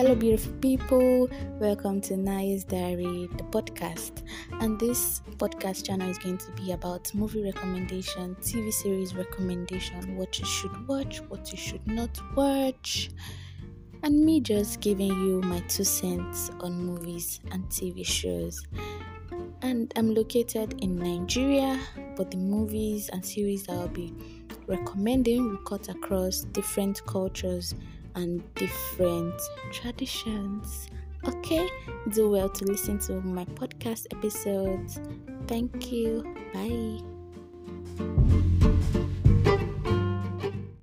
Hello, beautiful people. Welcome to Nice Diary, the podcast. And this podcast channel is going to be about movie recommendation, TV series recommendation, what you should watch, what you should not watch, and me just giving you my two cents on movies and TV shows. And I'm located in Nigeria, but the movies and series that I'll be recommending will cut across different cultures and different traditions. Okay, do well to listen to my podcast episodes. Thank you. Bye.